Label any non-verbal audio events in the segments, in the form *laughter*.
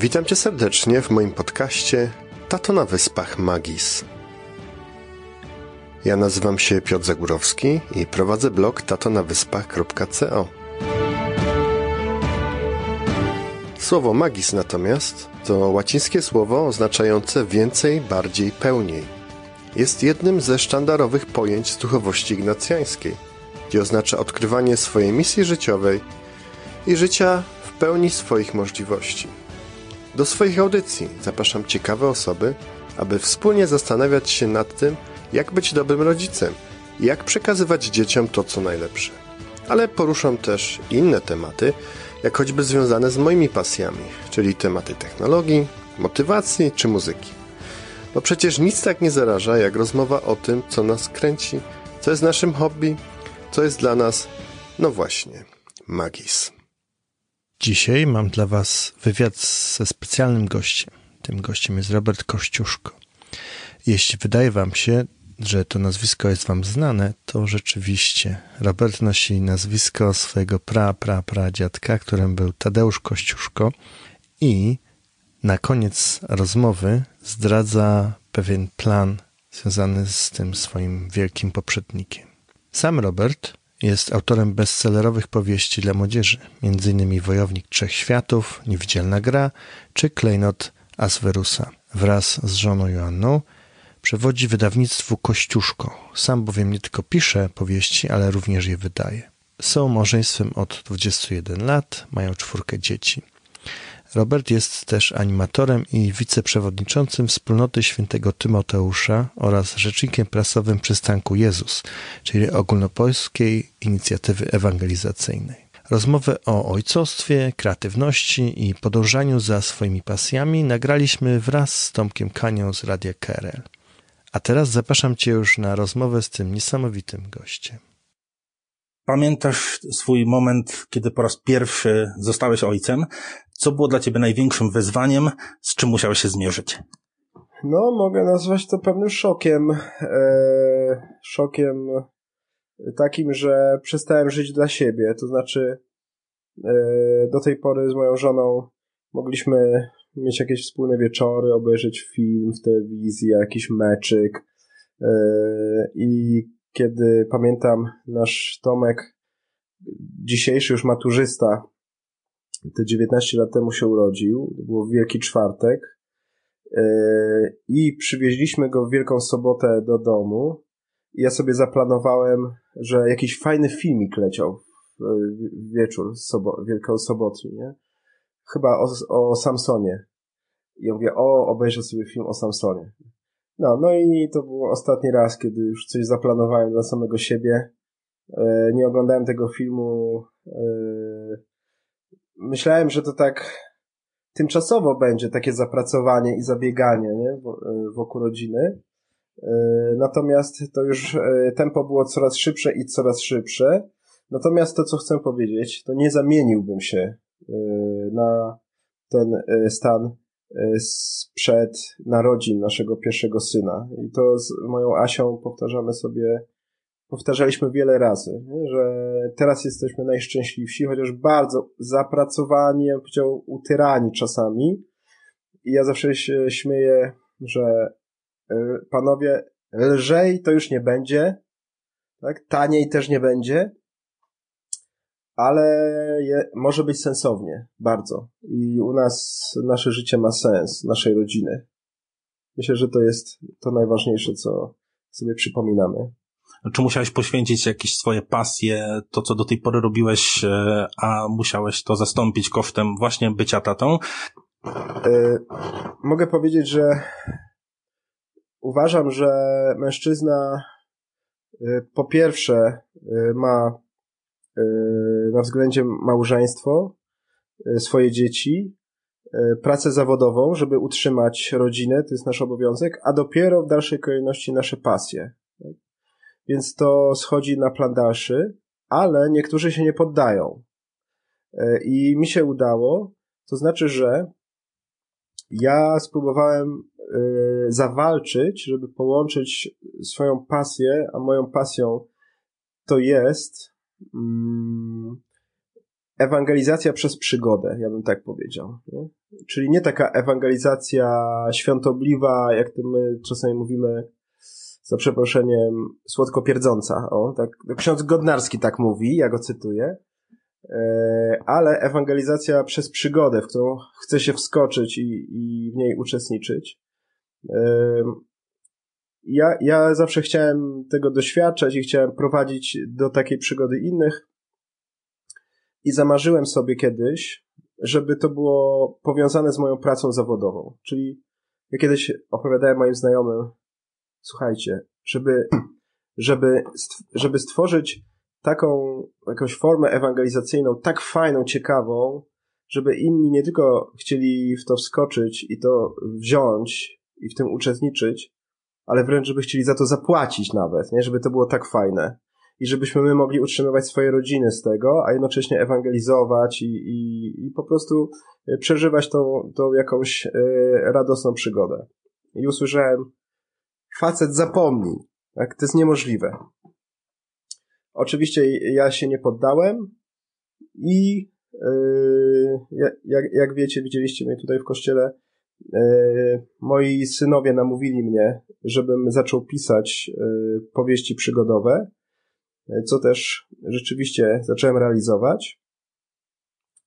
Witam cię serdecznie w moim podcaście Tato na Wyspach Magis. Ja nazywam się Piotr Zagórowski i prowadzę blog tatonawyspach.co. Słowo magis natomiast to łacińskie słowo oznaczające więcej, bardziej, pełniej. Jest jednym ze sztandarowych pojęć z duchowości ignacjańskiej, gdzie oznacza odkrywanie swojej misji życiowej i życia w pełni swoich możliwości. Do swoich audycji zapraszam ciekawe osoby, aby wspólnie zastanawiać się nad tym, jak być dobrym rodzicem i jak przekazywać dzieciom to, co najlepsze. Ale poruszam też inne tematy, jak choćby związane z moimi pasjami, czyli tematy technologii, motywacji czy muzyki. Bo przecież nic tak nie zaraża, jak rozmowa o tym, co nas kręci, co jest naszym hobby, co jest dla nas, no właśnie, magis. Dzisiaj mam dla Was wywiad ze specjalnym gościem. Tym gościem jest Robert Kościuszko. Jeśli wydaje Wam się, że to nazwisko jest Wam znane, to rzeczywiście Robert nosi nazwisko swojego pra, pra, pra dziadka, którym był Tadeusz Kościuszko i na koniec rozmowy zdradza pewien plan związany z tym swoim wielkim poprzednikiem. Sam Robert jest autorem bestsellerowych powieści dla młodzieży, m.in. Wojownik Trzech Światów, Niewidzialna Gra czy Klejnot Asverusa. Wraz z żoną Joanną przewodzi wydawnictwu Kościuszko. Sam bowiem nie tylko pisze powieści, ale również je wydaje. Są małżeństwem od 21 lat, mają czwórkę dzieci. Robert jest też animatorem i wiceprzewodniczącym wspólnoty świętego Tymoteusza oraz rzecznikiem prasowym przystanku Jezus, czyli ogólnopolskiej inicjatywy ewangelizacyjnej. Rozmowę o ojcostwie, kreatywności i podążaniu za swoimi pasjami nagraliśmy wraz z Tomkiem Kanią z Radia KRL. A teraz zapraszam Cię już na rozmowę z tym niesamowitym gościem. Pamiętasz swój moment, kiedy po raz pierwszy zostałeś ojcem? Co było dla ciebie największym wyzwaniem, z czym musiałeś się zmierzyć? No, mogę nazwać to pewnym szokiem. E, szokiem takim, że przestałem żyć dla siebie. To znaczy, e, do tej pory z moją żoną mogliśmy mieć jakieś wspólne wieczory, obejrzeć film w telewizji, jakiś meczyk. E, I kiedy pamiętam nasz Tomek, dzisiejszy już maturzysta, te 19 lat temu się urodził, to było Wielki Czwartek e, i przywieźliśmy go w Wielką Sobotę do domu i ja sobie zaplanowałem, że jakiś fajny filmik leciał w wieczór sobo Wielką Sobotni, nie? Chyba o, o Samsonie. I ja mówię, o, obejrzę sobie film o Samsonie. No, no i to był ostatni raz, kiedy już coś zaplanowałem dla samego siebie. E, nie oglądałem tego filmu e, myślałem, że to tak tymczasowo będzie takie zapracowanie i zabieganie nie? E, wokół rodziny. E, natomiast to już e, tempo było coraz szybsze i coraz szybsze. Natomiast to, co chcę powiedzieć, to nie zamieniłbym się na ten stan sprzed narodzin naszego pierwszego syna. I to z moją Asią powtarzamy sobie powtarzaliśmy wiele razy, że teraz jesteśmy najszczęśliwsi, chociaż bardzo zapracowani, ja powiedział, utyrani czasami. I ja zawsze się śmieję, że y, panowie, lżej to już nie będzie, tak? taniej też nie będzie, ale je, może być sensownie, bardzo. I u nas nasze życie ma sens, naszej rodziny. Myślę, że to jest to najważniejsze, co sobie przypominamy. Czy musiałeś poświęcić jakieś swoje pasje, to co do tej pory robiłeś, e, a musiałeś to zastąpić kosztem właśnie bycia tatą? Yy, mogę powiedzieć, że uważam, że mężczyzna yy, po pierwsze ma na względzie małżeństwo, swoje dzieci, pracę zawodową, żeby utrzymać rodzinę, to jest nasz obowiązek, a dopiero w dalszej kolejności nasze pasje więc to schodzi na plan dalszy, ale niektórzy się nie poddają. E, I mi się udało, to znaczy, że ja spróbowałem e, zawalczyć, żeby połączyć swoją pasję, a moją pasją to jest mm, ewangelizacja przez przygodę, ja bym tak powiedział. Czyli nie taka ewangelizacja świątobliwa, jak to my czasami mówimy, za przeproszeniem, słodko pierdząca. O, tak, ksiądz Godnarski tak mówi, ja go cytuję. E, ale ewangelizacja przez przygodę, w którą chce się wskoczyć i, i w niej uczestniczyć. E, ja, ja zawsze chciałem tego doświadczać i chciałem prowadzić do takiej przygody innych. I zamarzyłem sobie kiedyś, żeby to było powiązane z moją pracą zawodową. Czyli ja kiedyś opowiadałem moim znajomym, słuchajcie, żeby, żeby, żeby stworzyć taką jakąś formę ewangelizacyjną, tak fajną, ciekawą, żeby inni nie tylko chcieli w to wskoczyć i to wziąć i w tym uczestniczyć, ale wręcz żeby chcieli za to zapłacić nawet, nie? Żeby to było tak fajne. I żebyśmy my mogli utrzymywać swoje rodziny z tego, a jednocześnie ewangelizować i, i, i po prostu e, przeżywać tą, tą jakąś y, radosną przygodę. I usłyszałem, facet zapomnij, tak? To jest niemożliwe. Oczywiście ja się nie poddałem i yy, jak, jak wiecie, widzieliście mnie tutaj w kościele, yy, moi synowie namówili mnie, żebym zaczął pisać yy, powieści przygodowe, co też rzeczywiście zacząłem realizować.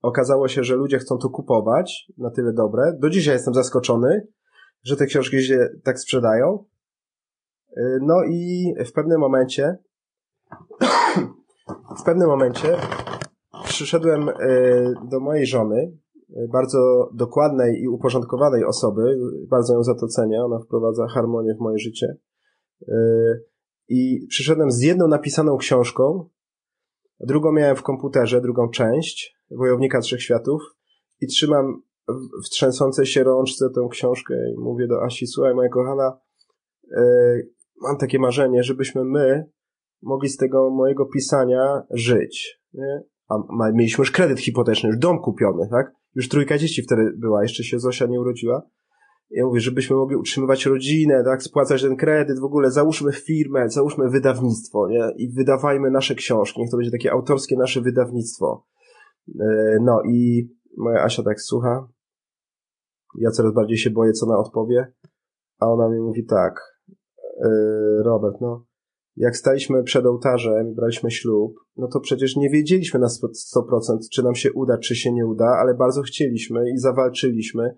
Okazało się, że ludzie chcą to kupować na tyle dobre. Do dzisiaj jestem zaskoczony, że te książki się tak sprzedają. No i w pewnym momencie *coughs* w pewnym momencie przyszedłem e, do mojej żony, e, bardzo dokładnej i uporządkowanej osoby, bardzo ją za to cenię, ona wprowadza harmonię w moje życie. E, I przyszedłem z jedną napisaną książką, drugą miałem w komputerze, drugą część, Wojownika Trzech Światów i trzymam w trzęsącej się rączce tę książkę i mówię do Asi, słuchaj moja kochana, mam takie marzenie, żebyśmy my mogli z tego mojego pisania żyć. Nie? A mieliśmy już kredyt hipoteczny, już dom kupiony, tak? Już trójka dzieci wtedy była, jeszcze się Zosia nie urodziła. Ja mówię, żebyśmy mogli utrzymywać rodzinę, tak, spłacać ten kredyt, w ogóle załóżmy firmę, załóżmy wydawnictwo, nie? I wydawajmy nasze książki, niech to będzie takie autorskie nasze wydawnictwo. E, no i moja Asia tak słucha. Ja coraz bardziej się boję, co ona odpowie. A ona mi mówi tak, Robert, no, jak staliśmy przed ołtarzem i braliśmy ślub, no to przecież nie wiedzieliśmy na 100%, czy nam się uda, czy się nie uda, ale bardzo chcieliśmy i zawalczyliśmy.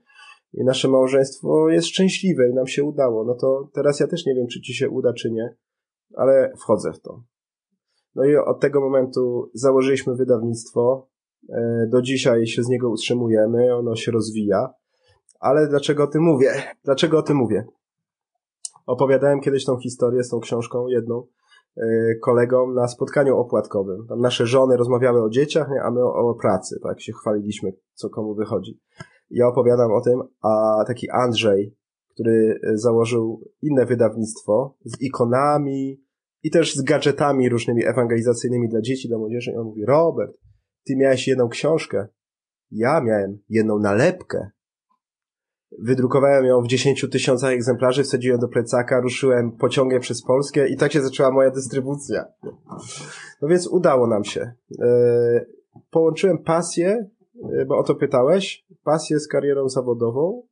I nasze małżeństwo jest szczęśliwe i nam się udało. No to teraz ja też nie wiem, czy ci się uda, czy nie, ale wchodzę w to. No i od tego momentu założyliśmy wydawnictwo. E, do dzisiaj się z niego utrzymujemy, ono się rozwija. Ale dlaczego o tym mówię? Dlaczego o tym mówię? Opowiadałem kiedyś tą historię z tą książką jedną e, kolegom na spotkaniu opłatkowym. Tam nasze żony rozmawiały o dzieciach, nie? a my o, o pracy, tak się chwaliliśmy, co komu wychodzi. Ja opowiadam o tym, a taki Andrzej, który e, założył inne wydawnictwo z ikonami i też z gadżetami różnymi ewangelizacyjnymi dla dzieci, dla młodzieży. I on mówi, Robert, ty miałeś jedną książkę, ja miałem jedną nalepkę. Wydrukowałem ją w 10 tysiącach egzemplarzy, wsadziłem do plecaka, ruszyłem pociągiem przez Polskę i tak się zaczęła moja dystrybucja. No więc udało nam się. E, połączyłem pasję, e, bo o to pytałeś, pasję z karierą zawodową.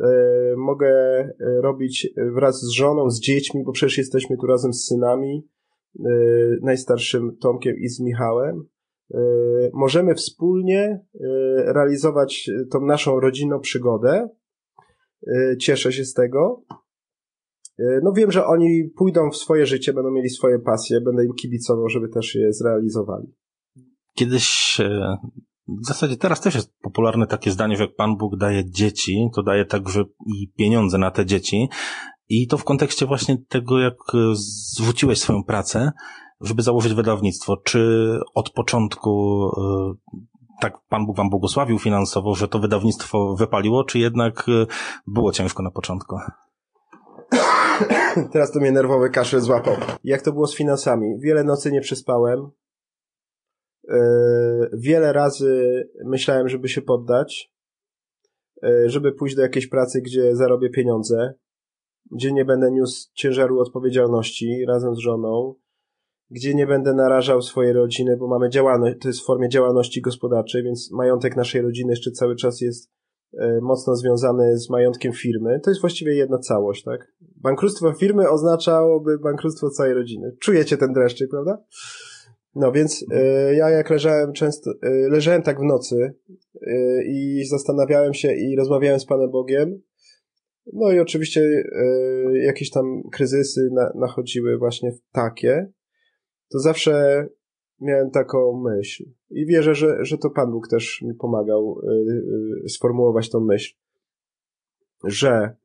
E, mogę robić wraz z żoną, z dziećmi, bo przecież jesteśmy tu razem z synami, najstarszym Tomkiem i z Michałem. Możemy wspólnie realizować tą naszą rodzinną przygodę, cieszę się z tego. Y, no wiem, że oni pójdą w swoje życie, będą mieli swoje pasje, będę im kibicował, żeby też je zrealizowali. Kiedyś, e, w zasadzie teraz też jest popularne takie zdanie, że jak Pan Bóg daje dzieci, to daje także i pieniądze na te dzieci. I to w kontekście właśnie tego, jak zwróciłeś swoją pracę, żeby założyć wydawnictwo. Czy od początku e, tak Pan Bóg wam błogosławił finansowo, że to wydawnictwo wypaliło, czy jednak y, było ciężko na początku? *coughs* Teraz to mnie nerwowy kaszel złapał. Jak to było z finansami? Wiele nocy nie przespałem. Yy, wiele razy myślałem, żeby się poddać, yy, żeby pójść do jakiejś pracy, gdzie zarobię pieniądze, gdzie nie będę niósł ciężaru odpowiedzialności razem z żoną, gdzie nie będę narażał swojej rodziny, bo mamy działalność, to jest w formie działalności gospodarczej, więc majątek naszej rodziny jeszcze cały czas jest e, mocno związany z majątkiem firmy. To jest właściwie jedna całość, tak? Bankructwo firmy oznaczałoby bankructwo całej rodziny. Czujecie ten dreszczyk, prawda? No więc y, ja jak leżałem często, y, leżałem tak w nocy y, i zastanawiałem się i rozmawiałem z Panem Bogiem. No i oczywiście jakieś tam kryzysy na, nachodziły właśnie takie. To zawsze miałem taką myśl. I wierzę, że, że to Pan Bóg też mi pomagał sformułować tą myśl. Że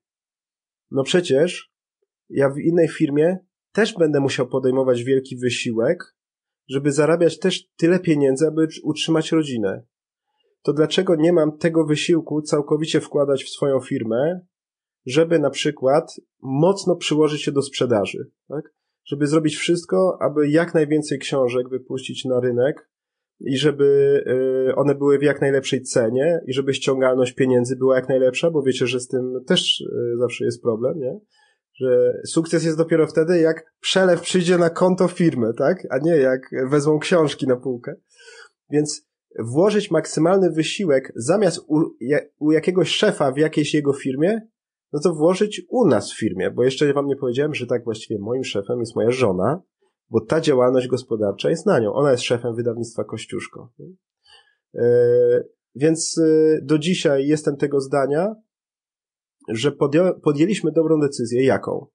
no przecież ja w innej firmie też będę musiał podejmować wielki wysiłek, żeby zarabiać też tyle pieniędzy, aby utrzymać rodzinę. To dlaczego nie mam tego wysiłku całkowicie wkładać w swoją firmę, żeby na przykład mocno przyłożyć się do sprzedaży, tak? Żeby zrobić wszystko, aby jak najwięcej książek wypuścić na rynek i żeby y, one były w jak najlepszej cenie i żeby ściągalność pieniędzy była jak najlepsza, bo wiecie, że z tym też y, zawsze jest problem, nie? że sukces jest dopiero wtedy, jak przelew przyjdzie na konto firmy, tak? A nie jak wezmą książki na półkę. Więc włożyć maksymalny wysiłek zamiast u, u jakiegoś szefa w jakiejś jego firmie, no to włożyć u nas w firmie, bo jeszcze wam nie powiedziałem, że tak właściwie moim szefem jest moja żona, bo ta działalność gospodarcza jest na nią. Ona jest szefem wydawnictwa Kościuszko. Yy, więc yy, do dzisiaj jestem tego zdania, że podjęliśmy dobrą decyzję. Jaką?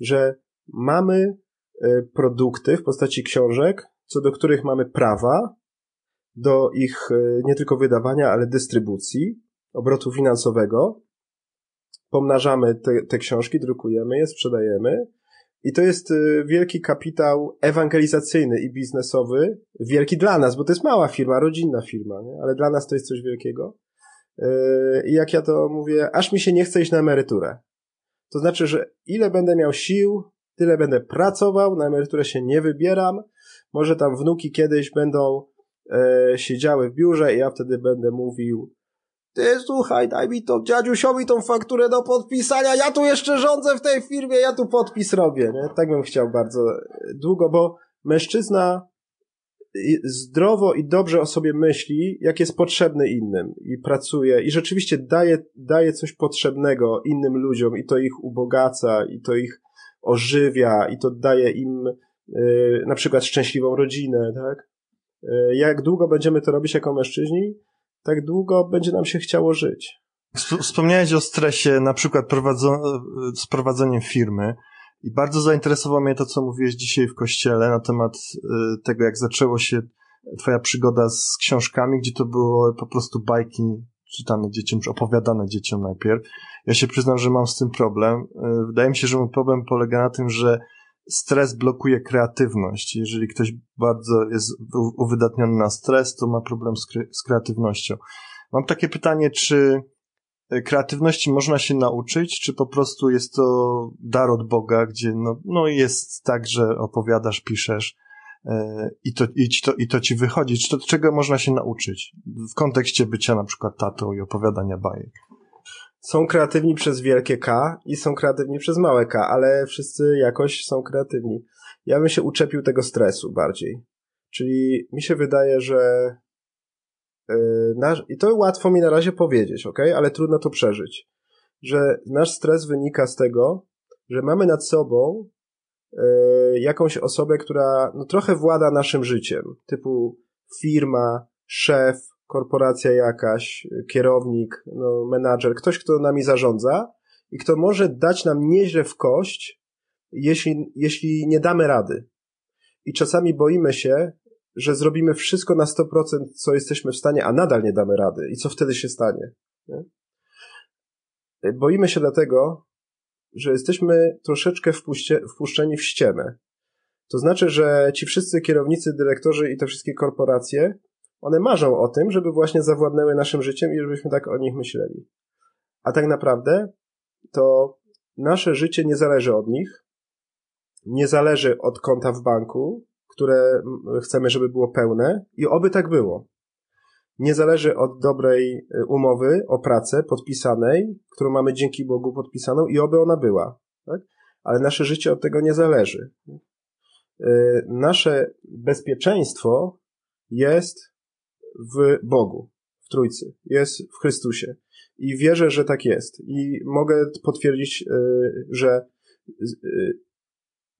Że mamy e, produkty w postaci książek, co do których mamy prawa do ich e, nie tylko wydawania, ale dystrybucji, obrotu finansowego. Pomnażamy te, te książki, drukujemy je, sprzedajemy. I to jest e, wielki kapitał ewangelizacyjny i biznesowy, wielki dla nas, bo to jest mała firma, rodzinna firma, nie? ale dla nas to jest coś wielkiego. Yy, I jak ja to mówię, aż mi się nie chce iść na emeryturę. To znaczy, że ile będę miał sił, tyle będę pracował, na emeryturę się nie wybieram. Może tam wnuki kiedyś będą e, siedziały w biurze i ja wtedy będę mówił ty słuchaj, daj mi to dziadziusiowi tą fakturę do podpisania, ja tu jeszcze rządzę w tej firmie, ja tu podpis robię, nie? Tak bym chciał bardzo długo, bo mężczyzna zdrowo i dobrze o sobie myśli, jak jest potrzebny innym i pracuje i rzeczywiście daje, daje coś potrzebnego innym ludziom i to ich ubogaca i to ich ożywia i to daje im y, na przykład szczęśliwą rodzinę, tak? Y, jak długo będziemy to robić jako mężczyźni, tak długo będzie nam się chciało żyć. Wspomniałeś o stresie, na przykład z prowadzeniem firmy. I bardzo zainteresowało mnie to, co mówiłeś dzisiaj w kościele na temat y, tego, jak zaczęło się twoja przygoda z książkami, gdzie to było po prostu bajki czytane dzieciom, czy opowiadane dzieciom najpierw. Ja się przyznam, że mam z tym problem. Y, wydaje mi się, że mój problem polega na tym, że stres blokuje kreatywność. Jeżeli ktoś bardzo jest uwydatniony na stres, to ma problem z, kre z kreatywnością. Mam takie pytanie, czy E, kreatywności można się nauczyć, czy po prostu jest to dar od Boga, gdzie no, no jest tak, że opowiadasz, piszesz e, i, to, i, to, i to ci wychodzi. Czy to, czego można się nauczyć w kontekście bycia na przykład tatą i opowiadania bajek? Są kreatywni przez wielkie K i są kreatywni przez małe K, ale wszyscy jakoś są kreatywni. Ja bym się uczepił tego stresu bardziej. Czyli mi się wydaje, że Nasz, I to łatwo mi na razie powiedzieć, ok? Ale trudno to przeżyć. Że nasz stres wynika z tego, że mamy nad sobą y, jakąś osobę, która no, trochę włada naszym życiem. Typu firma, szef, korporacja jakaś, kierownik, no, menadżer, ktoś, kto nami zarządza i kto może dać nam nieźle w kość, jeśli, jeśli nie damy rady. I czasami boimy się, że zrobimy wszystko na 100%, co jesteśmy w stanie, a nadal nie damy rady. I co wtedy się stanie? Nie? Boimy się dlatego, że jesteśmy troszeczkę wpuście, wpuszczeni w ściemę. To znaczy, że ci wszyscy kierownicy, dyrektorzy i te wszystkie korporacje, one marzą o tym, żeby właśnie zawładnęły naszym życiem i żebyśmy tak o nich myśleli. A tak naprawdę to nasze życie nie zależy od nich, nie zależy od konta w banku, które chcemy, żeby było pełne i oby tak było. Nie zależy od dobrej y, umowy o pracę podpisanej, którą mamy dzięki Bogu podpisaną i oby ona była. Tak? Ale nasze życie od tego nie zależy. nasze bezpieczeństwo jest w Bogu, w Trójcy, jest w Chrystusie. I wierzę, że tak jest. I mogę potwierdzić, że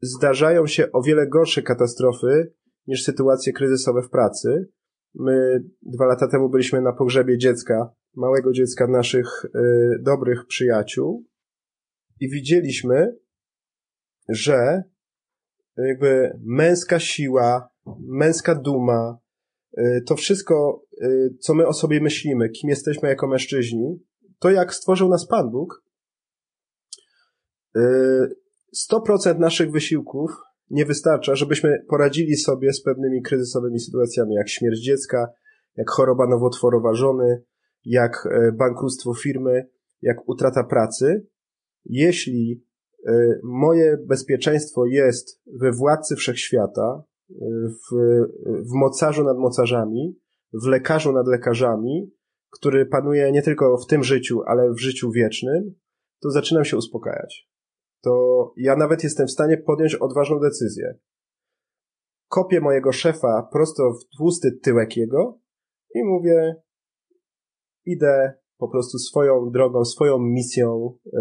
zdarzają się o wiele gorsze katastrofy niż sytuacje kryzysowe w pracy. My dwa lata temu byliśmy na pogrzebie dziecka, małego dziecka naszych y, dobrych przyjaciół i widzieliśmy, że jakby męska siła, męska duma, y, to wszystko, y, co my o sobie myślimy, kim jesteśmy jako mężczyźni, to jak stworzył nas Pan Bóg, 100% naszych wysiłków nie wystarcza, żebyśmy poradzili sobie z pewnymi kryzysowymi sytuacjami, jak śmierć dziecka, jak choroba nowotworowa żony, jak e, bankructwo firmy, jak utrata pracy. Jeśli e, moje bezpieczeństwo jest we władcy wszechświata, e, w, w mocarzu nad mocarzami, w lekarzu nad lekarzami, który panuje nie tylko w tym życiu, ale w życiu wiecznym, to zaczynam się uspokajać to ja nawet jestem w stanie podjąć odważną decyzję. Kopię mojego szefa prosto w tłusty tyłek jego i mówię, idę po prostu swoją drogą, swoją misją, yy,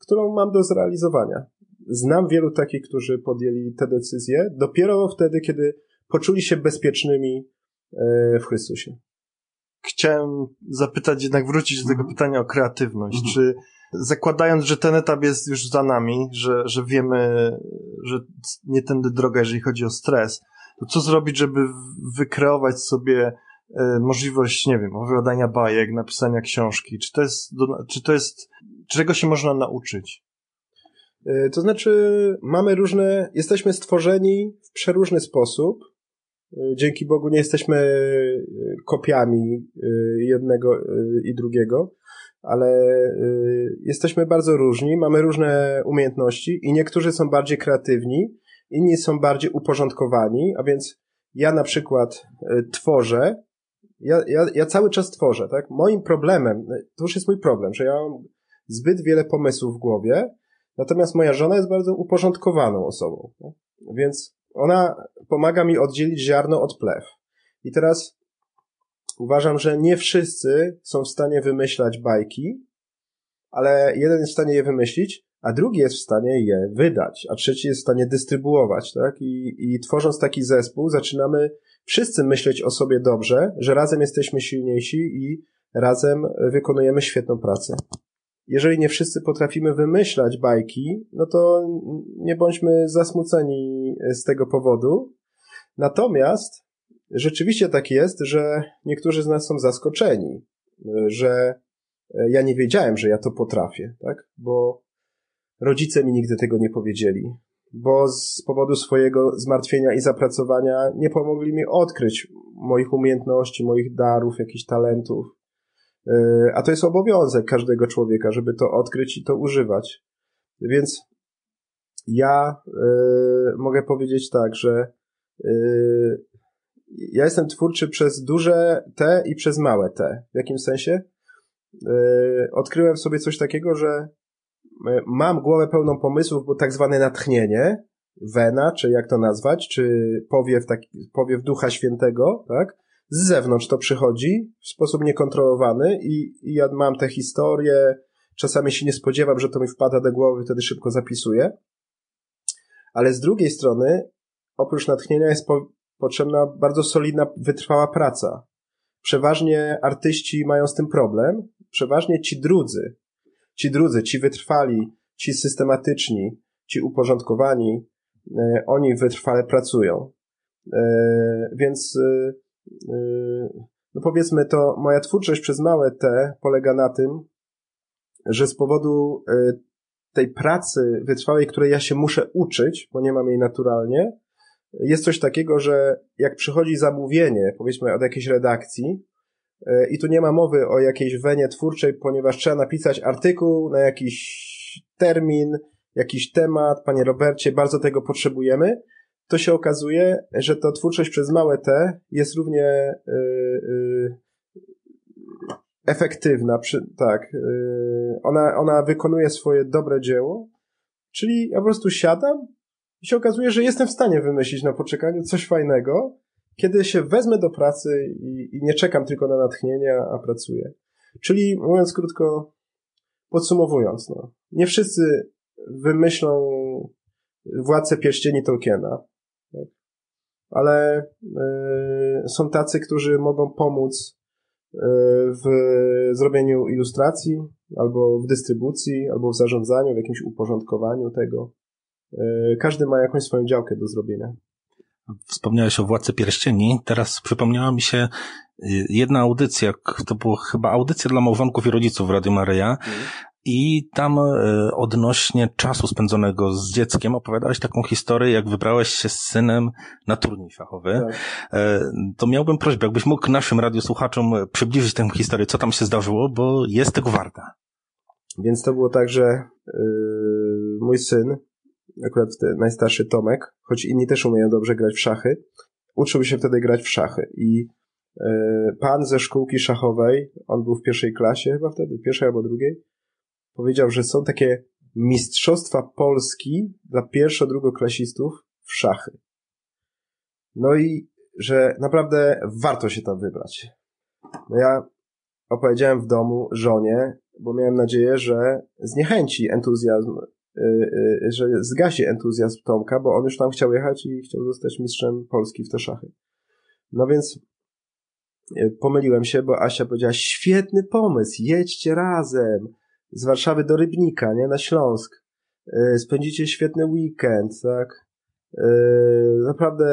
którą mam do zrealizowania. Znam wielu takich, którzy podjęli te decyzje dopiero wtedy, kiedy poczuli się bezpiecznymi yy, w Chrystusie. Chciałem zapytać, jednak wrócić do tego pytania o kreatywność. Mhm. Czy zakładając, że ten etap jest już za nami, że, że wiemy, że nie tędy droga, jeżeli chodzi o stres, to co zrobić, żeby wykreować sobie e, możliwość, nie wiem, opowiadania bajek, napisania książki? Czy to jest, czy to jest, czego się można nauczyć? E, to znaczy, mamy różne, jesteśmy stworzeni w przeróżny sposób. E, dzięki Bogu nie jesteśmy kopiami jednego i drugiego ale jesteśmy bardzo różni, mamy różne umiejętności i niektórzy są bardziej kreatywni, inni są bardziej uporządkowani, a więc ja na przykład tworzę, ja, ja, ja cały czas tworzę, tak? Moim problemem, to już jest mój problem, że ja mam zbyt wiele pomysłów w głowie, natomiast moja żona jest bardzo uporządkowaną osobą, tak? więc ona pomaga mi oddzielić ziarno od plew. I teraz Uważam, że nie wszyscy są w stanie wymyślać bajki, ale jeden jest w stanie je wymyślić, a drugi jest w stanie je wydać, a trzeci jest w stanie dystrybuować, tak? I, i tworząc taki zespół, zaczynamy wszyscy myśleć o sobie dobrze, że razem jesteśmy silniejsi i razem wykonujemy świetną pracę. Jeżeli nie wszyscy potrafimy wymyślać bajki, no to nie bądźmy zasmuceni z tego powodu. Natomiast rzeczywiście tak jest, że niektórzy z nas są zaskoczeni, że e, ja nie wiedziałem, że ja to potrafię, tak? Bo rodzice mi nigdy tego nie powiedzieli, bo z powodu swojego zmartwienia i zapracowania nie pomogli mi odkryć moich umiejętności, moich darów, jakichś talentów. E, a to jest obowiązek każdego człowieka, żeby to odkryć i to używać. Więc ja y, mogę powiedzieć tak, że y, ja jestem twórczy przez duże T i przez małe T. W jakim sensie? Odkryłem sobie coś takiego, że mam głowę pełną pomysłów, bo tak zwane natchnienie, wena, czy jak to nazwać, czy powiew, taki, powiew Ducha Świętego, tak? Z zewnątrz to przychodzi w sposób niekontrolowany i, i ja mam te historie, czasami się nie spodziewam, że to mi wpada do głowy, wtedy szybko zapisuję. Ale z drugiej strony, oprócz natchnienia jest po, potrzebna bardzo solidna, wytrwała praca. Przeważnie artyści mają z tym problem. Przeważnie ci drudzy, ci drudzy, ci wytrwali, ci systematyczni, ci uporządkowani, e, oni wytrwale pracują. E, więc e, no powiedzmy to, moja twórczość przez małe T polega na tym, że z powodu tej pracy wytrwałej, której ja się muszę uczyć, bo nie mam jej naturalnie, jest coś takiego, że jak przychodzi zamówienie, powiedzmy od jakiejś redakcji, e, i tu nie ma mowy o jakiejś wenie twórczej, ponieważ trzeba napisać artykuł na jakiś termin, jakiś temat, panie Robercie, bardzo tego potrzebujemy, to się okazuje, że to twórczość przez małe T jest równie yy, efektywna, przy, tak. Yy, ona, ona wykonuje swoje dobre dzieło, czyli ja po prostu siadam, I się okazuje, że jestem w stanie wymyślić na poczekaniu coś fajnego, kiedy się wezmę do pracy i, i nie czekam tylko na natchnienie, a pracuję. Czyli mówiąc krótko, podsumowując, no, nie wszyscy wymyślą Władcę Pierścieni Tolkiena, tak? ale y, są tacy, którzy mogą pomóc y, w zrobieniu ilustracji, albo w dystrybucji, albo w zarządzaniu, w jakimś uporządkowaniu tego. Y, każdy ma jakąś swoją działkę do zrobienia. Wspomniałeś o Władcy Pierścieni. Teraz przypomniała mi się jedna audycja, to była chyba audycja dla małżonków i rodziców w Radio Maryja. Mm. I tam e, odnośnie czasu spędzonego z dzieckiem opowiadałeś taką historię, jak wybrałeś się z synem na turniej fachowy. Tak. E, to miałbym prośbę, jakbyś mógł naszym radiosłuchaczom przybliżyć tę historię, co tam się zdarzyło, bo jest tego warta. Więc to było tak, że yy, mój syn, akurat najstarszy Tomek, choć inni też umieją dobrze grać w szachy, uczył się wtedy grać w szachy i yy, pan ze szkółki szachowej, on był w pierwszej klasie chyba wtedy, pierwszej albo drugiej, powiedział, że są takie mistrzostwa Polski dla pierwszo-drugoklasistów w szachy. No i że naprawdę warto się tam wybrać. No ja opowiedziałem w domu żonie, bo miałem nadzieję, że zniechęci entuzjazm, yy, yy, że zgasi entuzjazm Tomka, bo on już tam chciał jechać i chciał zostać mistrzem Polski w te szachy. No więc yy, pomyliłem się, bo Asia powiedziała, świetny pomysł, jedźcie razem, z Warszawy do Rybnika, nie? Na Śląsk. E, spędzicie świetny weekend, tak? E, naprawdę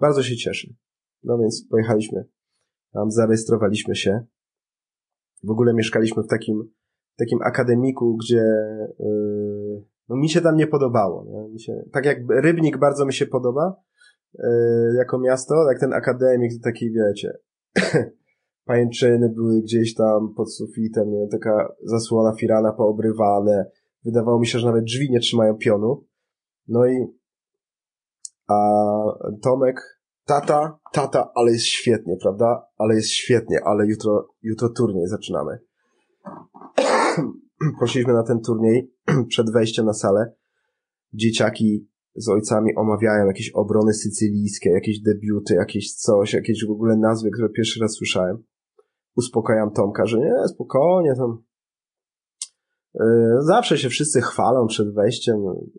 bardzo się cieszę. No więc pojechaliśmy. Tam zarejestrowaliśmy się. W ogóle mieszkaliśmy w takim, takim akademiku, gdzie e, no mi się tam nie podobało. Nie? Mi się, tak jak Rybnik bardzo mi się podoba jako miasto, jak ten akademik to taki, wiecie, pajęczyny były gdzieś tam pod sufitem, nie? taka zasłona firana poobrywane. Wydawało mi się, że nawet drzwi nie trzymają pionu. No i a Tomek, tata, tata, ale jest świetnie, prawda? Ale jest świetnie, ale jutro, jutro turniej zaczynamy. *clears throat* Poszliśmy na ten turniej *clears throat* przed wejściem na salę. Dzieciaki z ojcami omawiają jakieś obrony sycylijskie, jakieś debiuty, jakieś coś, jakieś w ogóle nazwy, które pierwszy raz słyszałem uspokajam Tomka, że nie, spokojnie, tam yy, zawsze się wszyscy chwalą przed wejściem,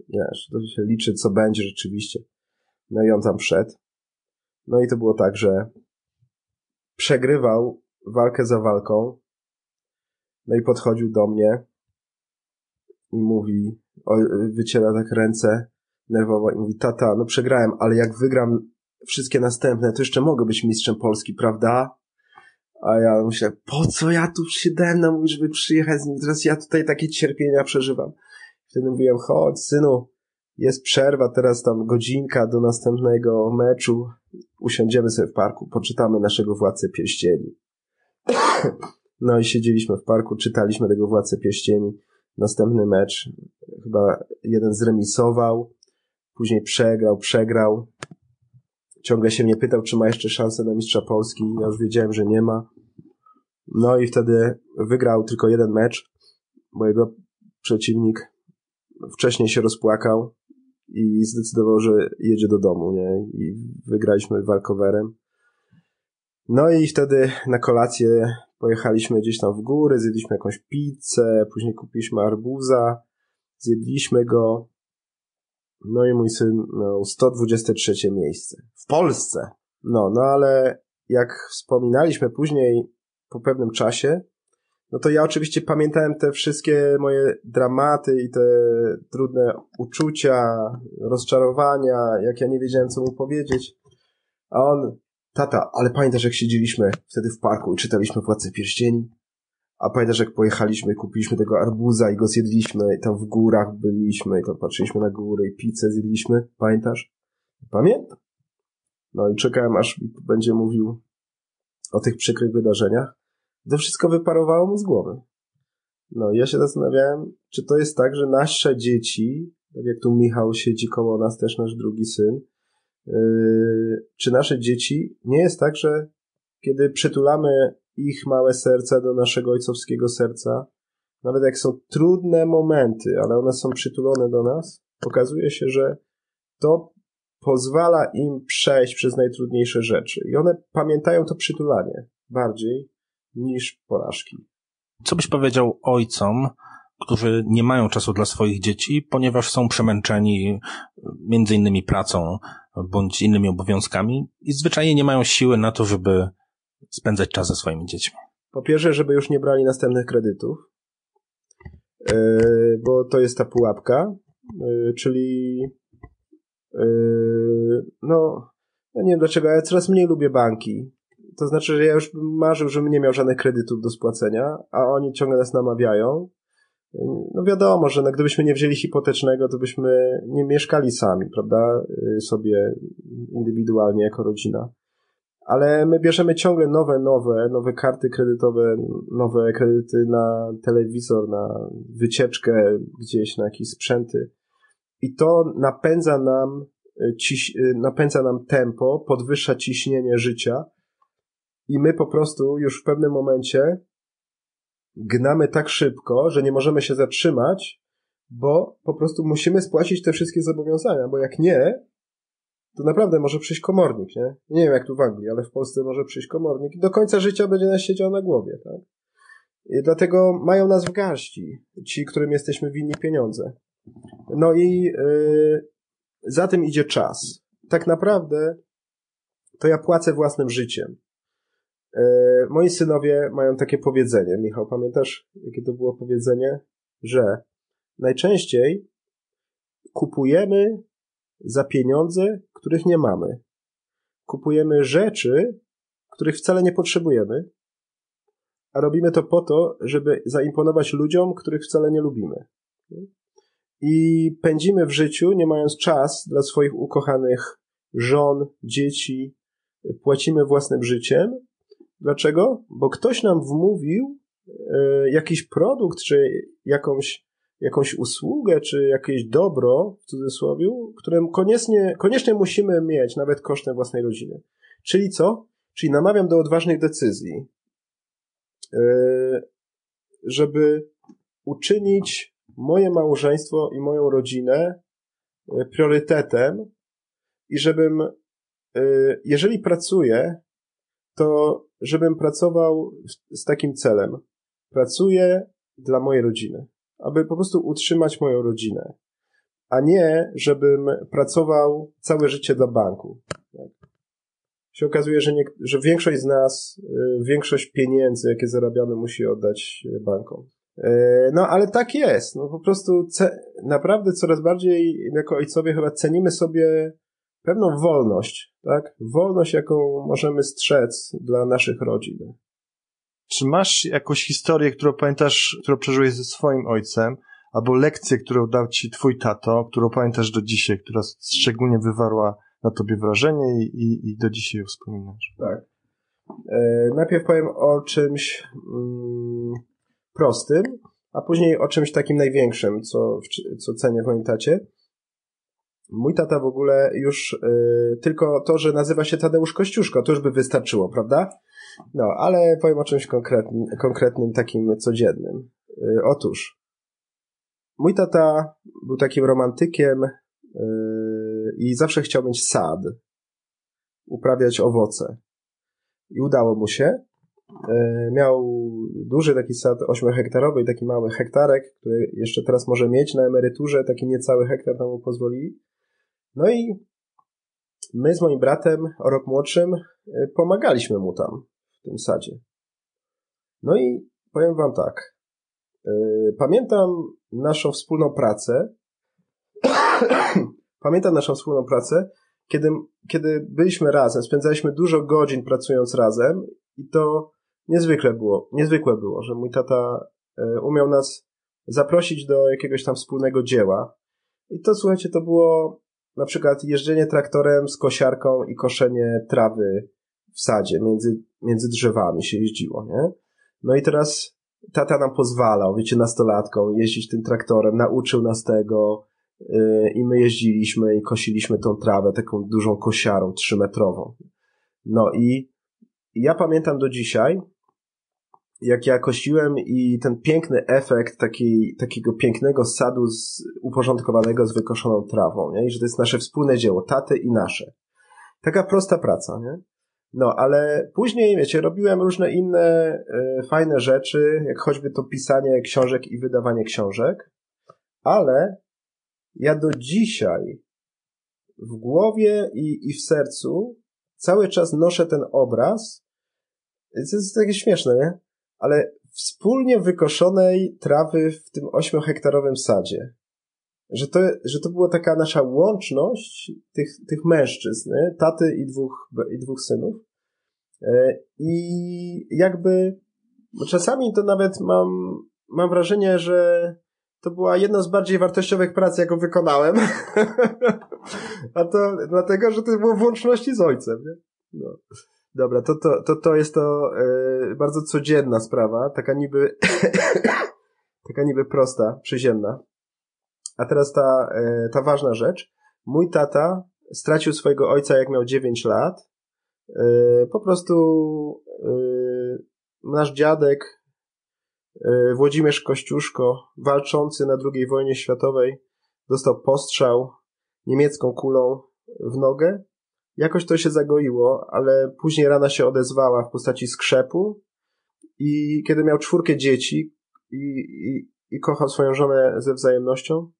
wiesz, to się liczy, co będzie rzeczywiście. No i on tam wszedł. No i to było tak, że przegrywał walkę za walką, no i podchodził do mnie i mówi, wyciera tak ręce nerwowo i mówi, tata, no przegrałem, ale jak wygram wszystkie następne, to jeszcze mogę być mistrzem Polski, prawda? A ja myślę, po co ja tu się dałem namówić, żeby przyjechać z nim? Teraz ja tutaj takie cierpienia przeżywam. Wtedy mówiłem, chodź synu, jest przerwa, teraz tam godzinka do następnego meczu. Usiądziemy sobie w parku, poczytamy naszego Władcę Pierścieni. *clears throat* No i siedzieliśmy w parku, czytaliśmy tego Władcę Pierścieni. Następny mecz, chyba jeden zremisował, później przegrał, przegrał ciągle się mnie pytał, czy ma jeszcze szansę na mistrza Polski. Ja już wiedziałem, że nie ma. No i wtedy wygrał tylko jeden mecz, bo jego przeciwnik wcześniej się rozpłakał i zdecydował, że jedzie do domu, nie? I wygraliśmy walkowerem. No i wtedy na kolację pojechaliśmy gdzieś tam w góry, zjedliśmy jakąś pizzę, później kupiliśmy arbuza, zjedliśmy go, no i mój syn miał 123 miejsce. W Polsce. No, no ale jak wspominaliśmy później po pewnym czasie, no to ja oczywiście pamiętałem te wszystkie moje dramaty i te trudne uczucia, rozczarowania, jak ja nie wiedziałem, co mu powiedzieć. A on, tata, ale pamiętasz, jak siedzieliśmy wtedy w parku i czytaliśmy Władcę Pierścieni? A pamiętasz, jak pojechaliśmy kupiliśmy tego arbuza i go zjedliśmy i tam w górach byliśmy i tam patrzyliśmy na góry i pizzę zjedliśmy? Pamiętasz? Pamiętam. No i czekałem, aż będzie mówił o tych przykrych wydarzeniach. To wszystko wyparowało mu z głowy. No ja się zastanawiałem, czy to jest tak, że nasze dzieci, tak jak tu Michał siedzi koło nas, też nasz drugi syn, yy, czy nasze dzieci nie jest tak, że kiedy przytulamy ich małe serca do naszego ojcowskiego serca, nawet jak są trudne momenty, ale one są przytulone do nas, okazuje się, że to pozwala im przejść przez najtrudniejsze rzeczy. I one pamiętają to przytulanie bardziej niż porażki. Co byś powiedział ojcom, którzy nie mają czasu dla swoich dzieci, ponieważ są przemęczeni między innymi pracą bądź innymi obowiązkami i zwyczajnie nie mają siły na to, żeby spędzać czas ze swoimi dziećmi. Po pierwsze, żeby już nie brali następnych kredytów, yy, bo to jest ta pułapka, yy, czyli yy, no, ja nie wiem dlaczego, ale coraz mniej lubię banki. To znaczy, że ja już bym marzył, żebym nie miał żadnych kredytów do spłacenia, a oni ciągle nas namawiają. No wiadomo, że no, gdybyśmy nie wzięli hipotecznego, to byśmy nie mieszkali sami, prawda, sobie indywidualnie jako rodzina. Ale my bierzemy ciągle nowe, nowe, nowe karty kredytowe, nowe kredyty na telewizor, na wycieczkę gdzieś, na jakieś sprzęty. I to napędza nam, ciś, napędza nam tempo, podwyższa ciśnienie życia i my po prostu już w pewnym momencie gnamy tak szybko, że nie możemy się zatrzymać, bo po prostu musimy spłacić te wszystkie zobowiązania, bo jak nie, to naprawdę może przyjść komornik, nie? Nie wiem jak tu w Anglii, ale w Polsce może przyjść komornik i do końca życia będzie nas siedział na głowie, tak? I dlatego mają nas w garści, ci, którym jesteśmy winni pieniądze. No i yy, za tym idzie czas. Tak naprawdę to ja płacę własnym życiem. Yy, moi synowie mają takie powiedzenie. Michał, pamiętasz, jakie to było powiedzenie? Że najczęściej kupujemy za pieniądze, których nie mamy. Kupujemy rzeczy, których wcale nie potrzebujemy, a robimy to po to, żeby zaimponować ludziom, których wcale nie lubimy. I pędzimy w życiu, nie mając czas dla swoich ukochanych żon, dzieci, płacimy własnym życiem. Dlaczego? Bo ktoś nam wmówił e, jakiś produkt, czy jakąś jakąś usługę czy jakieś dobro, w cudzysłowie, które koniecznie, koniecznie musimy mieć, nawet kosztem własnej rodziny. Czyli co? Czyli namawiam do odważnych decyzji, yy, żeby uczynić moje małżeństwo i moją rodzinę yy, priorytetem i żebym, yy, jeżeli pracuję, to żebym pracował z takim celem. Pracuję dla mojej rodziny aby po prostu utrzymać moją rodzinę, a nie, żebym pracował całe życie dla banku. Tak. Się okazuje, że, nie, że większość z nas, y, większość pieniędzy, jakie zarabiamy, musi oddać bankom. Y, no, ale tak jest. No, po prostu naprawdę coraz bardziej jako ojcowie chyba cenimy sobie pewną wolność, tak? Wolność, jaką możemy strzec dla naszych rodzin. Czy masz jakąś historię, którą pamiętasz, którą przeżyłeś ze swoim ojcem, albo lekcję, którą dał ci twój tato, którą pamiętasz do dzisiaj, która szczególnie wywarła na tobie wrażenie i, i, i do dzisiaj ją wspominasz? Tak. E, najpierw powiem o czymś mm, prostym, a później o czymś takim największym, co, co cenię w moim tacie. Mój tata w ogóle już y, tylko to, że nazywa się Tadeusz Kościuszko, to już by wystarczyło, prawda? No, ale powiem o czymś konkretnym, konkretnym takim codziennym. Y, otóż, mój tata był takim romantykiem y, i zawsze chciał mieć sad, uprawiać owoce. I udało mu się. Y, miał duży taki sad 8-hektarowy i taki mały hektarek, który jeszcze teraz może mieć na emeryturze, taki niecały hektar tam mu pozwolili. No i my z moim bratem, o rok młodszym, pomagaliśmy mu tam w tym sadzie. No i powiem wam tak. Yy, pamiętam naszą wspólną pracę. *coughs* pamiętam naszą wspólną pracę, kiedy, kiedy byliśmy razem, spędzaliśmy dużo godzin pracując razem i to niezwykle było, niezwykłe było, że mój tata yy, umiał nas zaprosić do jakiegoś tam wspólnego dzieła. I to słuchajcie, to było na przykład jeżdżenie traktorem z kosiarką i koszenie trawy w sadzie, między, między drzewami się jeździło, nie? No i teraz tata nam pozwalał, wiecie, nastolatką jeździć tym traktorem, nauczył nas tego yy, i my jeździliśmy i kosiliśmy tą trawę taką dużą kosiarą, trzymetrową. No i ja pamiętam do dzisiaj, jak ja kościłem i ten piękny efekt taki, takiego pięknego sadu z, uporządkowanego z wykoszoną trawą, nie? I że to jest nasze wspólne dzieło, taty i nasze. Taka prosta praca, nie? No, ale później, wiecie, robiłem różne inne y, fajne rzeczy, jak choćby to pisanie książek i wydawanie książek, ale ja do dzisiaj w głowie i, i w sercu cały czas noszę ten obraz. To jest takie śmieszne, nie? Ale wspólnie wykoszonej trawy w tym ośmiohektarowym sadzie. Że to, że to była taka nasza łączność tych, tych mężczyzn, nie? taty i dwóch, i dwóch synów. E, I jakby czasami to nawet mam, mam wrażenie, że to była jedna z bardziej wartościowych prac, jaką wykonałem. *laughs* A to dlatego, że to było w łączności z ojcem. Nie? No. Dobra, to, to, to, to jest to e, bardzo codzienna sprawa, taka niby *coughs* taka niby prosta, przyziemna. A teraz ta, e, ta ważna rzecz. Mój tata stracił swojego ojca, jak miał 9 lat. E, po prostu e, nasz dziadek Włodzimierz Kościuszko, walczący na II wojnie światowej, dostał postrzał niemiecką kulą w nogę. Jakoś to się zagoiło, ale później rana się odezwała w postaci skrzepu i kiedy miał czwórkę dzieci i, i, i kochał swoją żonę ze wzajemnością,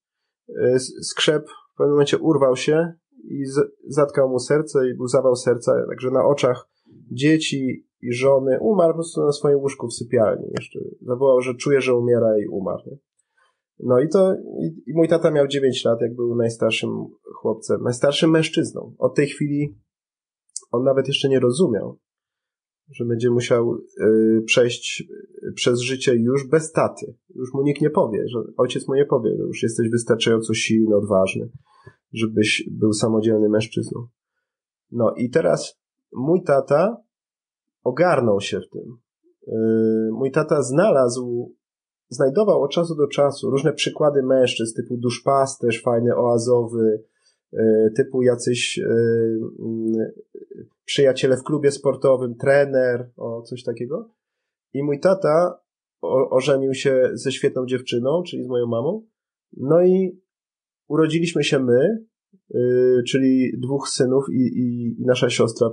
skrzep w pewnym momencie urwał się i zatkał mu serce i był zawał serca, także na oczach dzieci i żony umarł po prostu na swoim łóżku w sypialni. Jeszcze zawołał, że czuje, że umiera i umarł. No i to, i, i, mój tata miał 9 lat, jak był najstarszym chłopcem, najstarszym mężczyzną. Od tej chwili on nawet jeszcze nie rozumiał, że będzie musiał y, przejść przez życie już bez taty. Już mu nikt nie powie, że ojciec mu nie powie, że już jesteś wystarczająco silny, odważny, żebyś był samodzielnym mężczyzną. No i teraz mój tata ogarnął się w tym. Yy, mój tata znalazł, znajdował od czasu do czasu różne przykłady mężczyzn, typu duszpasterz fajny, oazowy, typu jacyś yy, przyjaciele w klubie sportowym, trener, o coś takiego. I mój tata ożenił się ze świetną dziewczyną, czyli z moją mamą. No i urodziliśmy się my, czyli dwóch synów i, i, i nasza siostra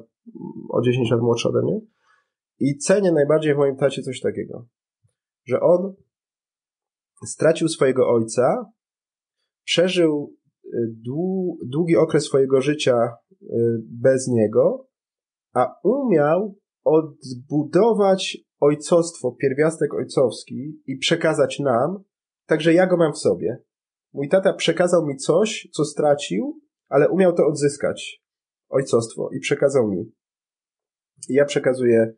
o 10 lat młodsza ode mnie. I cenię najbardziej w moim tacie coś takiego, że on stracił swojego ojca, przeżył długi okres swojego życia y, bez niego, a umiał odbudować ojcostwo, pierwiastek ojcowski i przekazać nam, także ja go mam w sobie. Mój tata przekazał mi coś, co stracił, ale umiał to odzyskać. Ojcostwo i przekazał mi. I ja przekazuję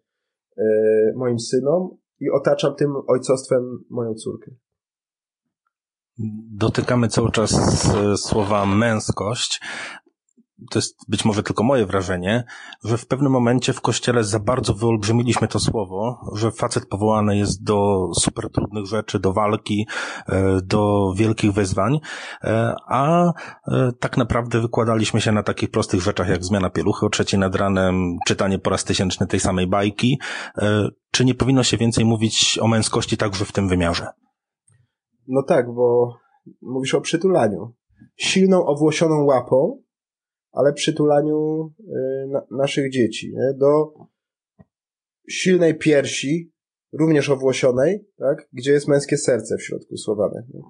E, moim synom i otaczam tym ojcostwem moją córkę. Dotykamy cały czas słowa męskość, to jest być może tylko moje wrażenie, że w pewnym momencie w kościele za bardzo wyolbrzymiliśmy to słowo, że facet powołany jest do super trudnych rzeczy, do walki, e, do wielkich wyzwań, e, a e, tak naprawdę wykładaliśmy się na takich prostych rzeczach jak zmiana pieluchy o trzeciej nad ranem, czytanie po raz tysięczny tej samej bajki. Czy nie powinno się więcej mówić o męskości także w tym wymiarze? No tak, bo mówisz o przytulaniu. Silną, owłosioną łapą ale przytulaniu y, na, naszych dzieci, nie? do silnej piersi, również owłosionej, tak? gdzie jest męskie serce w środku słowane. Nie?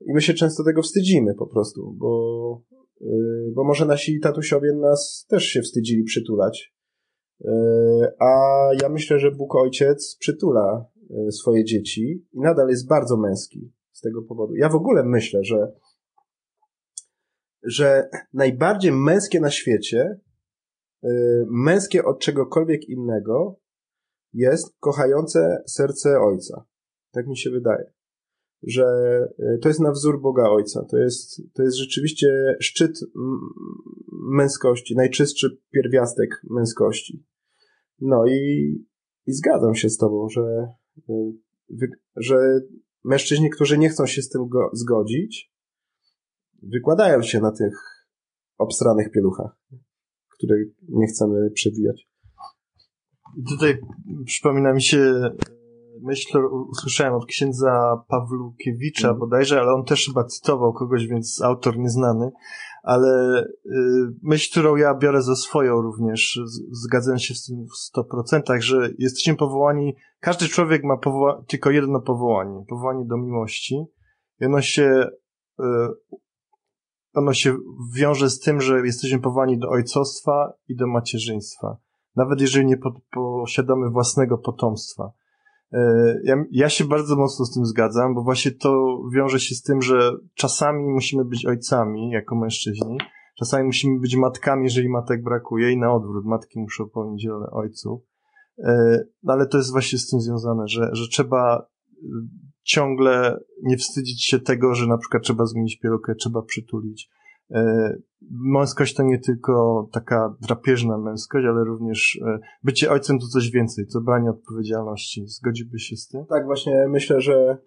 I my się często tego wstydzimy po prostu, bo, yy, bo może nasi tatusiowie nas też się wstydzili przytulać. Yy, a ja myślę, że Bóg Ojciec przytula yy, swoje dzieci i nadal jest bardzo męski z tego powodu. Ja w ogóle myślę, że że najbardziej męskie na świecie, y, męskie od czegokolwiek innego, jest kochające serce ojca. Tak mi się wydaje. Że y, to jest na wzór Boga Ojca. To jest, to jest rzeczywiście szczyt męskości, najczystszy pierwiastek męskości. No i, i zgadzam się z Tobą, że, y, że mężczyźni, którzy nie chcą się z tym go, zgodzić, wykładają się na tych obstranych pieluchach, które nie chcemy przewijać. I tutaj przypomina mi się myśl, usłyszałem od księdza Pawlukiewicza Mhm. bodajże, ale on też chyba cytował kogoś, więc autor nieznany, ale y, myśl, którą ja biorę za swoją również, zgadzam się z tym w 100%, że jesteśmy powołani, każdy człowiek ma powoła- tylko jedno powołanie, powołanie do miłości i ono się y, ono się wiąże z tym, że jesteśmy powołani do ojcostwa i do macierzyństwa. Nawet jeżeli nie po, posiadamy własnego potomstwa. E, Ja, ja się bardzo mocno z tym zgadzam, bo właśnie to wiąże się z tym, że czasami musimy być ojcami jako mężczyźni, czasami musimy być matkami, jeżeli matek brakuje i na odwrót, matki muszą pełnić rolę ojców. E, No ale to jest właśnie z tym związane, że, że trzeba y, ciągle nie wstydzić się tego, że na przykład trzeba zmienić pieluchę, trzeba przytulić. E, Męskość to nie tylko taka drapieżna męskość, ale również e, bycie ojcem to coś więcej, to branie odpowiedzialności. Zgodziłby się z tym? Tak, właśnie myślę, że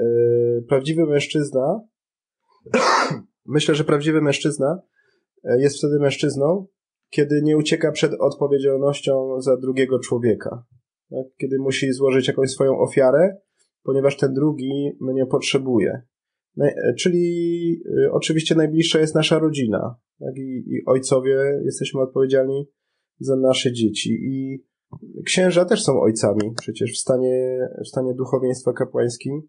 y, prawdziwy mężczyzna *coughs* myślę, że prawdziwy mężczyzna jest wtedy mężczyzną, kiedy nie ucieka przed odpowiedzialnością za drugiego człowieka. Tak? Kiedy musi złożyć jakąś swoją ofiarę, ponieważ ten drugi mnie potrzebuje. E, czyli y, oczywiście najbliższa jest nasza rodzina. Tak? I, I ojcowie jesteśmy odpowiedzialni za nasze dzieci. I księża też są ojcami, przecież w stanie, w stanie duchowieństwa kapłańskim.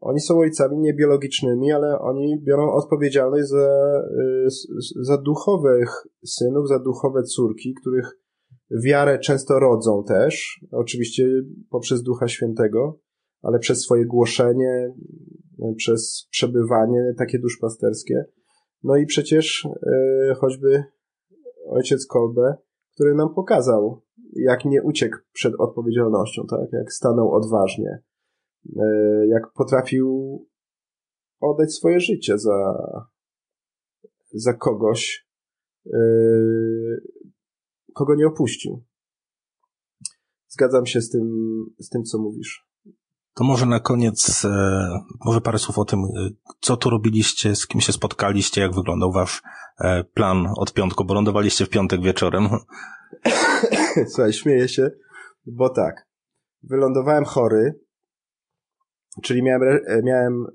Oni są ojcami niebiologicznymi, ale oni biorą odpowiedzialność za, s- za duchowych synów, za duchowe córki, których wiarę często rodzą też, oczywiście poprzez Ducha Świętego, ale przez swoje głoszenie, przez przebywanie takie duszpasterskie. No i przecież y, choćby ojciec Kolbe, który nam pokazał, jak nie uciekł przed odpowiedzialnością, tak? Jak stanął odważnie, e, jak potrafił oddać swoje życie za, za kogoś, e, kogo nie opuścił. Zgadzam się z tym, z tym, co mówisz. To może na koniec, e, może parę słów o tym, e, co tu robiliście, z kim się spotkaliście, jak wyglądał wasz e, plan od piątku, bo lądowaliście w piątek wieczorem. *coughs* Słuchaj, śmieję się, bo tak. Wylądowałem chory, czyli miałem, miałem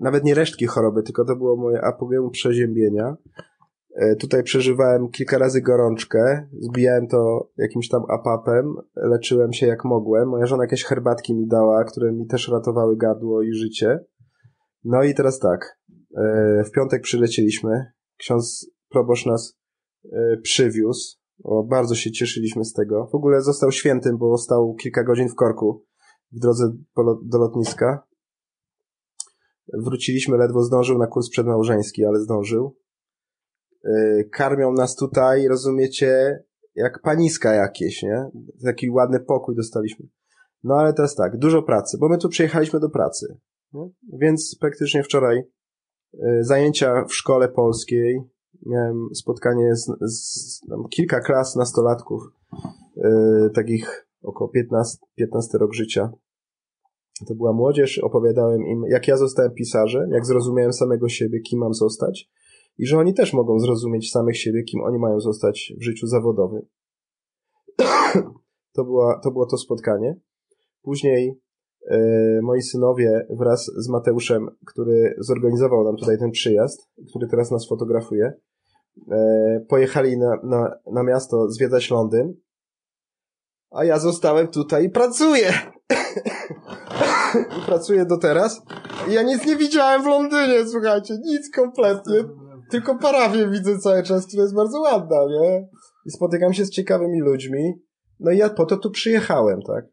nawet nie resztki choroby, tylko to było moje apogeum przeziębienia. E, tutaj przeżywałem kilka razy gorączkę, zbijałem to jakimś tam apapem, leczyłem się jak mogłem. Moja żona jakieś herbatki mi dała, które mi też ratowały gardło i życie. No i teraz tak, e, w piątek przylecieliśmy, ksiądz proboszcz nas e, przywiózł, o, bardzo się cieszyliśmy z tego. W ogóle został świętym, bo stał kilka godzin w korku w drodze do lotniska. Wróciliśmy, ledwo zdążył na kurs przedmałżeński, ale zdążył. Yy, Karmią nas tutaj, rozumiecie, jak paniska jakieś, nie? Taki ładny pokój dostaliśmy. No ale teraz tak, dużo pracy, bo my tu przyjechaliśmy do pracy. Nie? Więc praktycznie wczoraj yy, zajęcia w szkole polskiej, miałem spotkanie z, z kilka klas nastolatków, yy, takich około 15, 15 rok życia. To była młodzież, opowiadałem im, jak ja zostałem pisarzem, jak zrozumiałem samego siebie, kim mam zostać i że oni też mogą zrozumieć samych siebie, kim oni mają zostać w życiu zawodowym. *coughs* to, była, to było to spotkanie. Później yy, moi synowie wraz z Mateuszem, który zorganizował nam tutaj ten przyjazd, który teraz nas fotografuje, e, pojechali na, na, na miasto zwiedzać Londyn, a ja zostałem tutaj i pracuję. *coughs* I pracuję do teraz. I ja nic nie widziałem w Londynie, słuchajcie, nic kompletnie. Tylko parafię widzę cały czas, która jest bardzo ładna, nie? I spotykam się z ciekawymi ludźmi. No i ja po to tu przyjechałem, tak?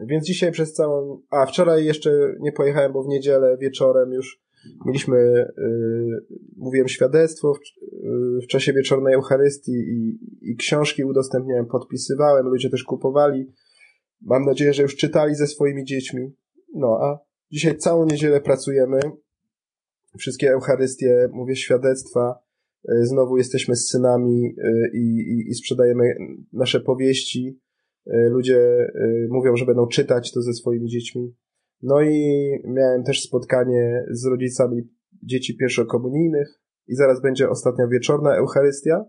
Więc dzisiaj przez całą... A, wczoraj jeszcze nie pojechałem, bo w niedzielę wieczorem już mieliśmy, yy, mówiłem, świadectwo w, yy, w czasie wieczornej Eucharystii i, i książki udostępniałem, podpisywałem, ludzie też kupowali. Mam nadzieję, że już czytali ze swoimi dziećmi. No, a dzisiaj całą niedzielę pracujemy. Wszystkie Eucharystie, mówię, świadectwa. Yy, Znowu jesteśmy z synami yy, i, i, i sprzedajemy nasze powieści. Yy, Ludzie mówią, że będą czytać to ze swoimi dziećmi. No i miałem też spotkanie z rodzicami dzieci pierwszokomunijnych i zaraz będzie ostatnia wieczorna Eucharystia.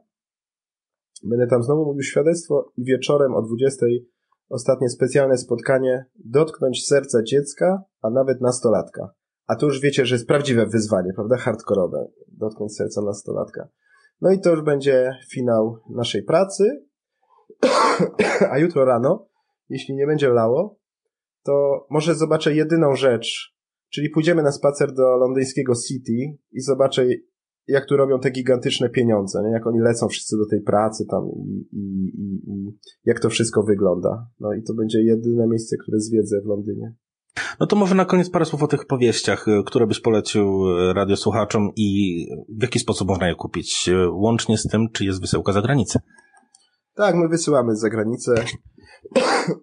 Będę tam znowu mówił świadectwo i wieczorem o 20 ostatnie specjalne spotkanie dotknąć serca dziecka, a nawet nastolatka. A tu już wiecie, że jest prawdziwe wyzwanie, prawda? Hardkorowe. Dotknąć serca nastolatka. No i to już będzie finał naszej pracy. *coughs* A jutro rano, jeśli nie będzie lało, to może zobaczę jedyną rzecz, czyli pójdziemy na spacer do londyńskiego City i zobaczę, jak tu robią te gigantyczne pieniądze, nie? jak oni lecą wszyscy do tej pracy tam i, i, i, i jak to wszystko wygląda. No i to będzie jedyne miejsce, które zwiedzę w Londynie. No to może na koniec parę słów o tych powieściach, y, które byś polecił y, radiosłuchaczom i w jaki sposób można je kupić, y, łącznie z tym, czy jest wysyłka za granicę. Tak, my wysyłamy za granicę.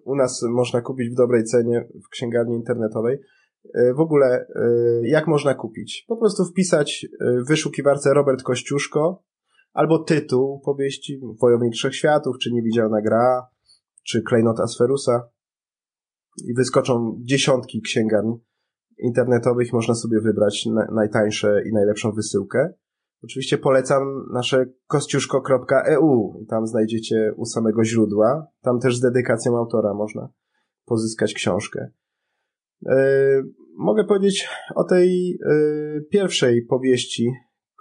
U nas można kupić w dobrej cenie w księgarni internetowej. W ogóle, jak można kupić? Po prostu wpisać w wyszukiwarce Robert Kościuszko albo tytuł powieści Wojownik Trzech Światów, czy Niewidzialna Gra, czy Klejnot Asferusa i wyskoczą dziesiątki księgarni internetowych, można sobie wybrać na, najtańsze i najlepszą wysyłkę. Oczywiście polecam nasze kościuszko.eu. Tam znajdziecie u samego źródła. Tam też z dedykacją autora można pozyskać książkę. Yy, mogę powiedzieć o tej yy, pierwszej powieści,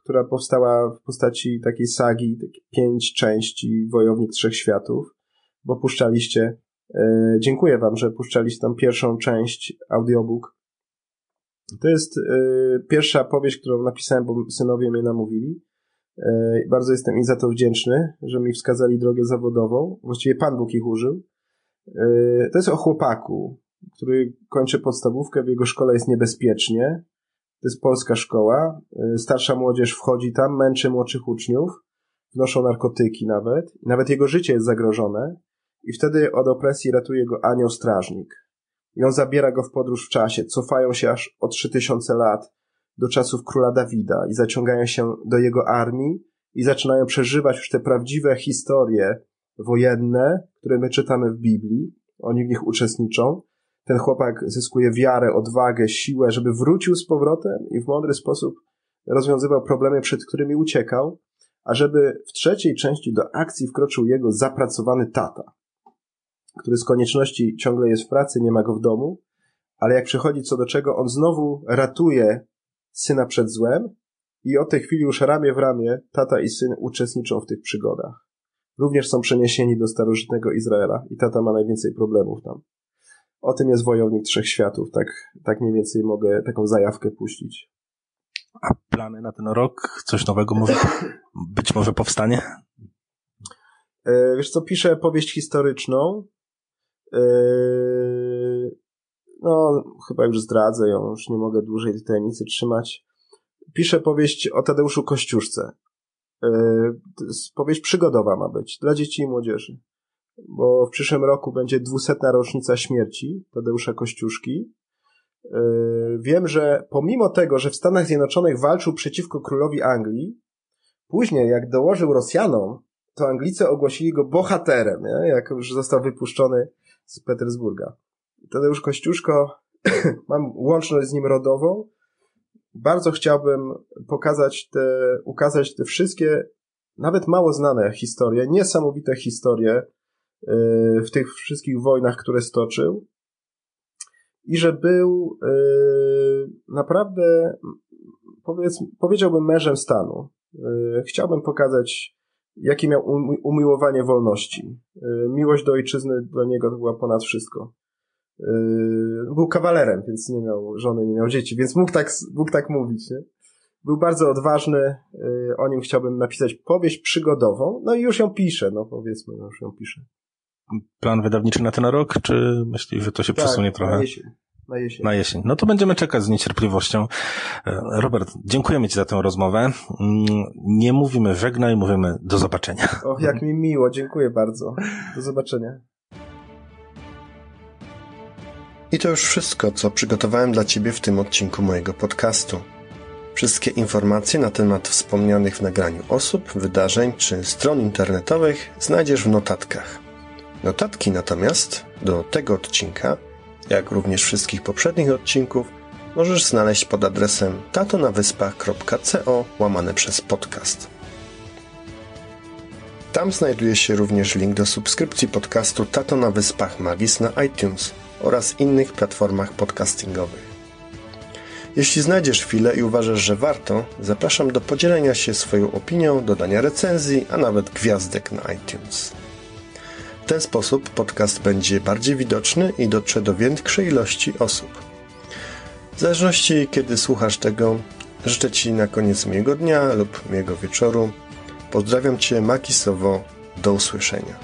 która powstała w postaci takiej sagi, pięć części Wojownik Trzech Światów, bo puszczaliście dziękuję Wam, że puszczaliście tam pierwszą część audiobook. To jest e, pierwsza powieść, którą napisałem, bo synowie mnie namówili. E, bardzo jestem im za to wdzięczny, że mi wskazali drogę zawodową. Właściwie Pan Bóg ich użył. To jest o chłopaku, który kończy podstawówkę, w jego szkole jest niebezpiecznie. To jest polska szkoła. Starsza młodzież wchodzi tam, męczy młodszych uczniów, wnoszą narkotyki nawet. Nawet jego życie jest zagrożone. I wtedy od opresji ratuje go anioł strażnik. I on zabiera go w podróż w czasie. Cofają się aż o trzy tysiące lat do czasów króla Dawida i zaciągają się do jego armii i zaczynają przeżywać już te prawdziwe historie wojenne, które my czytamy w Biblii. Oni w nich uczestniczą. Ten chłopak zyskuje wiarę, odwagę, siłę, żeby wrócił z powrotem i w mądry sposób rozwiązywał problemy, przed którymi uciekał, a żeby w trzeciej części do akcji wkroczył jego zapracowany tata który z konieczności ciągle jest w pracy, nie ma go w domu, ale jak przychodzi co do czego, on znowu ratuje syna przed złem i od tej chwili już ramię w ramię tata i syn uczestniczą w tych przygodach. Również są przeniesieni do starożytnego Izraela i tata ma najwięcej problemów tam. O tym jest Wojownik Trzech Światów, tak, tak mniej więcej mogę taką zajawkę puścić. A plany na ten rok? Coś nowego może, być może powstanie? E, wiesz co, piszę powieść historyczną, no, chyba już zdradzę ją, już nie mogę dłużej tej tajemnicy trzymać. Piszę powieść o Tadeuszu Kościuszce. Yy, powieść przygodowa ma być dla dzieci i młodzieży. Bo w przyszłym roku będzie dwusetna rocznica śmierci Tadeusza Kościuszki. Yy, wiem, że pomimo tego, że w Stanach Zjednoczonych walczył przeciwko królowi Anglii, później jak dołożył Rosjanom, to Anglicy ogłosili go bohaterem, nie? jak już został wypuszczony z Petersburga. Tadeusz Kościuszko, *clears throat* mam łączność z nim rodową. Bardzo chciałbym pokazać te, ukazać te wszystkie, nawet mało znane historie, niesamowite historie yy, w tych wszystkich wojnach, które stoczył. I że był yy, naprawdę, powiedz, powiedziałbym, mężem stanu. Yy, chciałbym pokazać jakie miał umiłowanie wolności. Y, miłość do ojczyzny dla niego to była ponad wszystko. Y, był kawalerem, więc nie miał żony, nie miał dzieci, więc mógł tak, mógł tak mówić. Nie? Był bardzo odważny, y, o nim chciałbym napisać powieść przygodową, no i już ją piszę, no powiedzmy, no już ją piszę. Plan wydawniczy na ten rok, czy myślisz, że to się tak, przesunie trochę? Na jesień. Na jesień. Na jesień. No to będziemy czekać z niecierpliwością. E, Robert, dziękujemy Ci za tę rozmowę. Mm, nie mówimy żegnaj, mówimy do zobaczenia. Och, jak mi miło, dziękuję bardzo. Do zobaczenia. I to już wszystko, co przygotowałem dla Ciebie w tym odcinku mojego podcastu. Wszystkie informacje na temat wspomnianych w nagraniu osób, wydarzeń czy stron internetowych znajdziesz w notatkach. Notatki natomiast do tego odcinka jak również wszystkich poprzednich odcinków, możesz znaleźć pod adresem tatonawyspach.co łamane przez podcast. Tam znajduje się również link do subskrypcji podcastu Tato na Wyspach Magis na iTunes oraz innych platformach podcastingowych. Jeśli znajdziesz chwilę i uważasz, że warto, zapraszam do podzielenia się swoją opinią, dodania recenzji, a nawet gwiazdek na iTunes. W ten sposób podcast będzie bardziej widoczny i dotrze do większej ilości osób. W zależności kiedy słuchasz tego, życzę Ci na koniec miłego dnia lub miłego wieczoru. Pozdrawiam Cię makisowo. Do usłyszenia.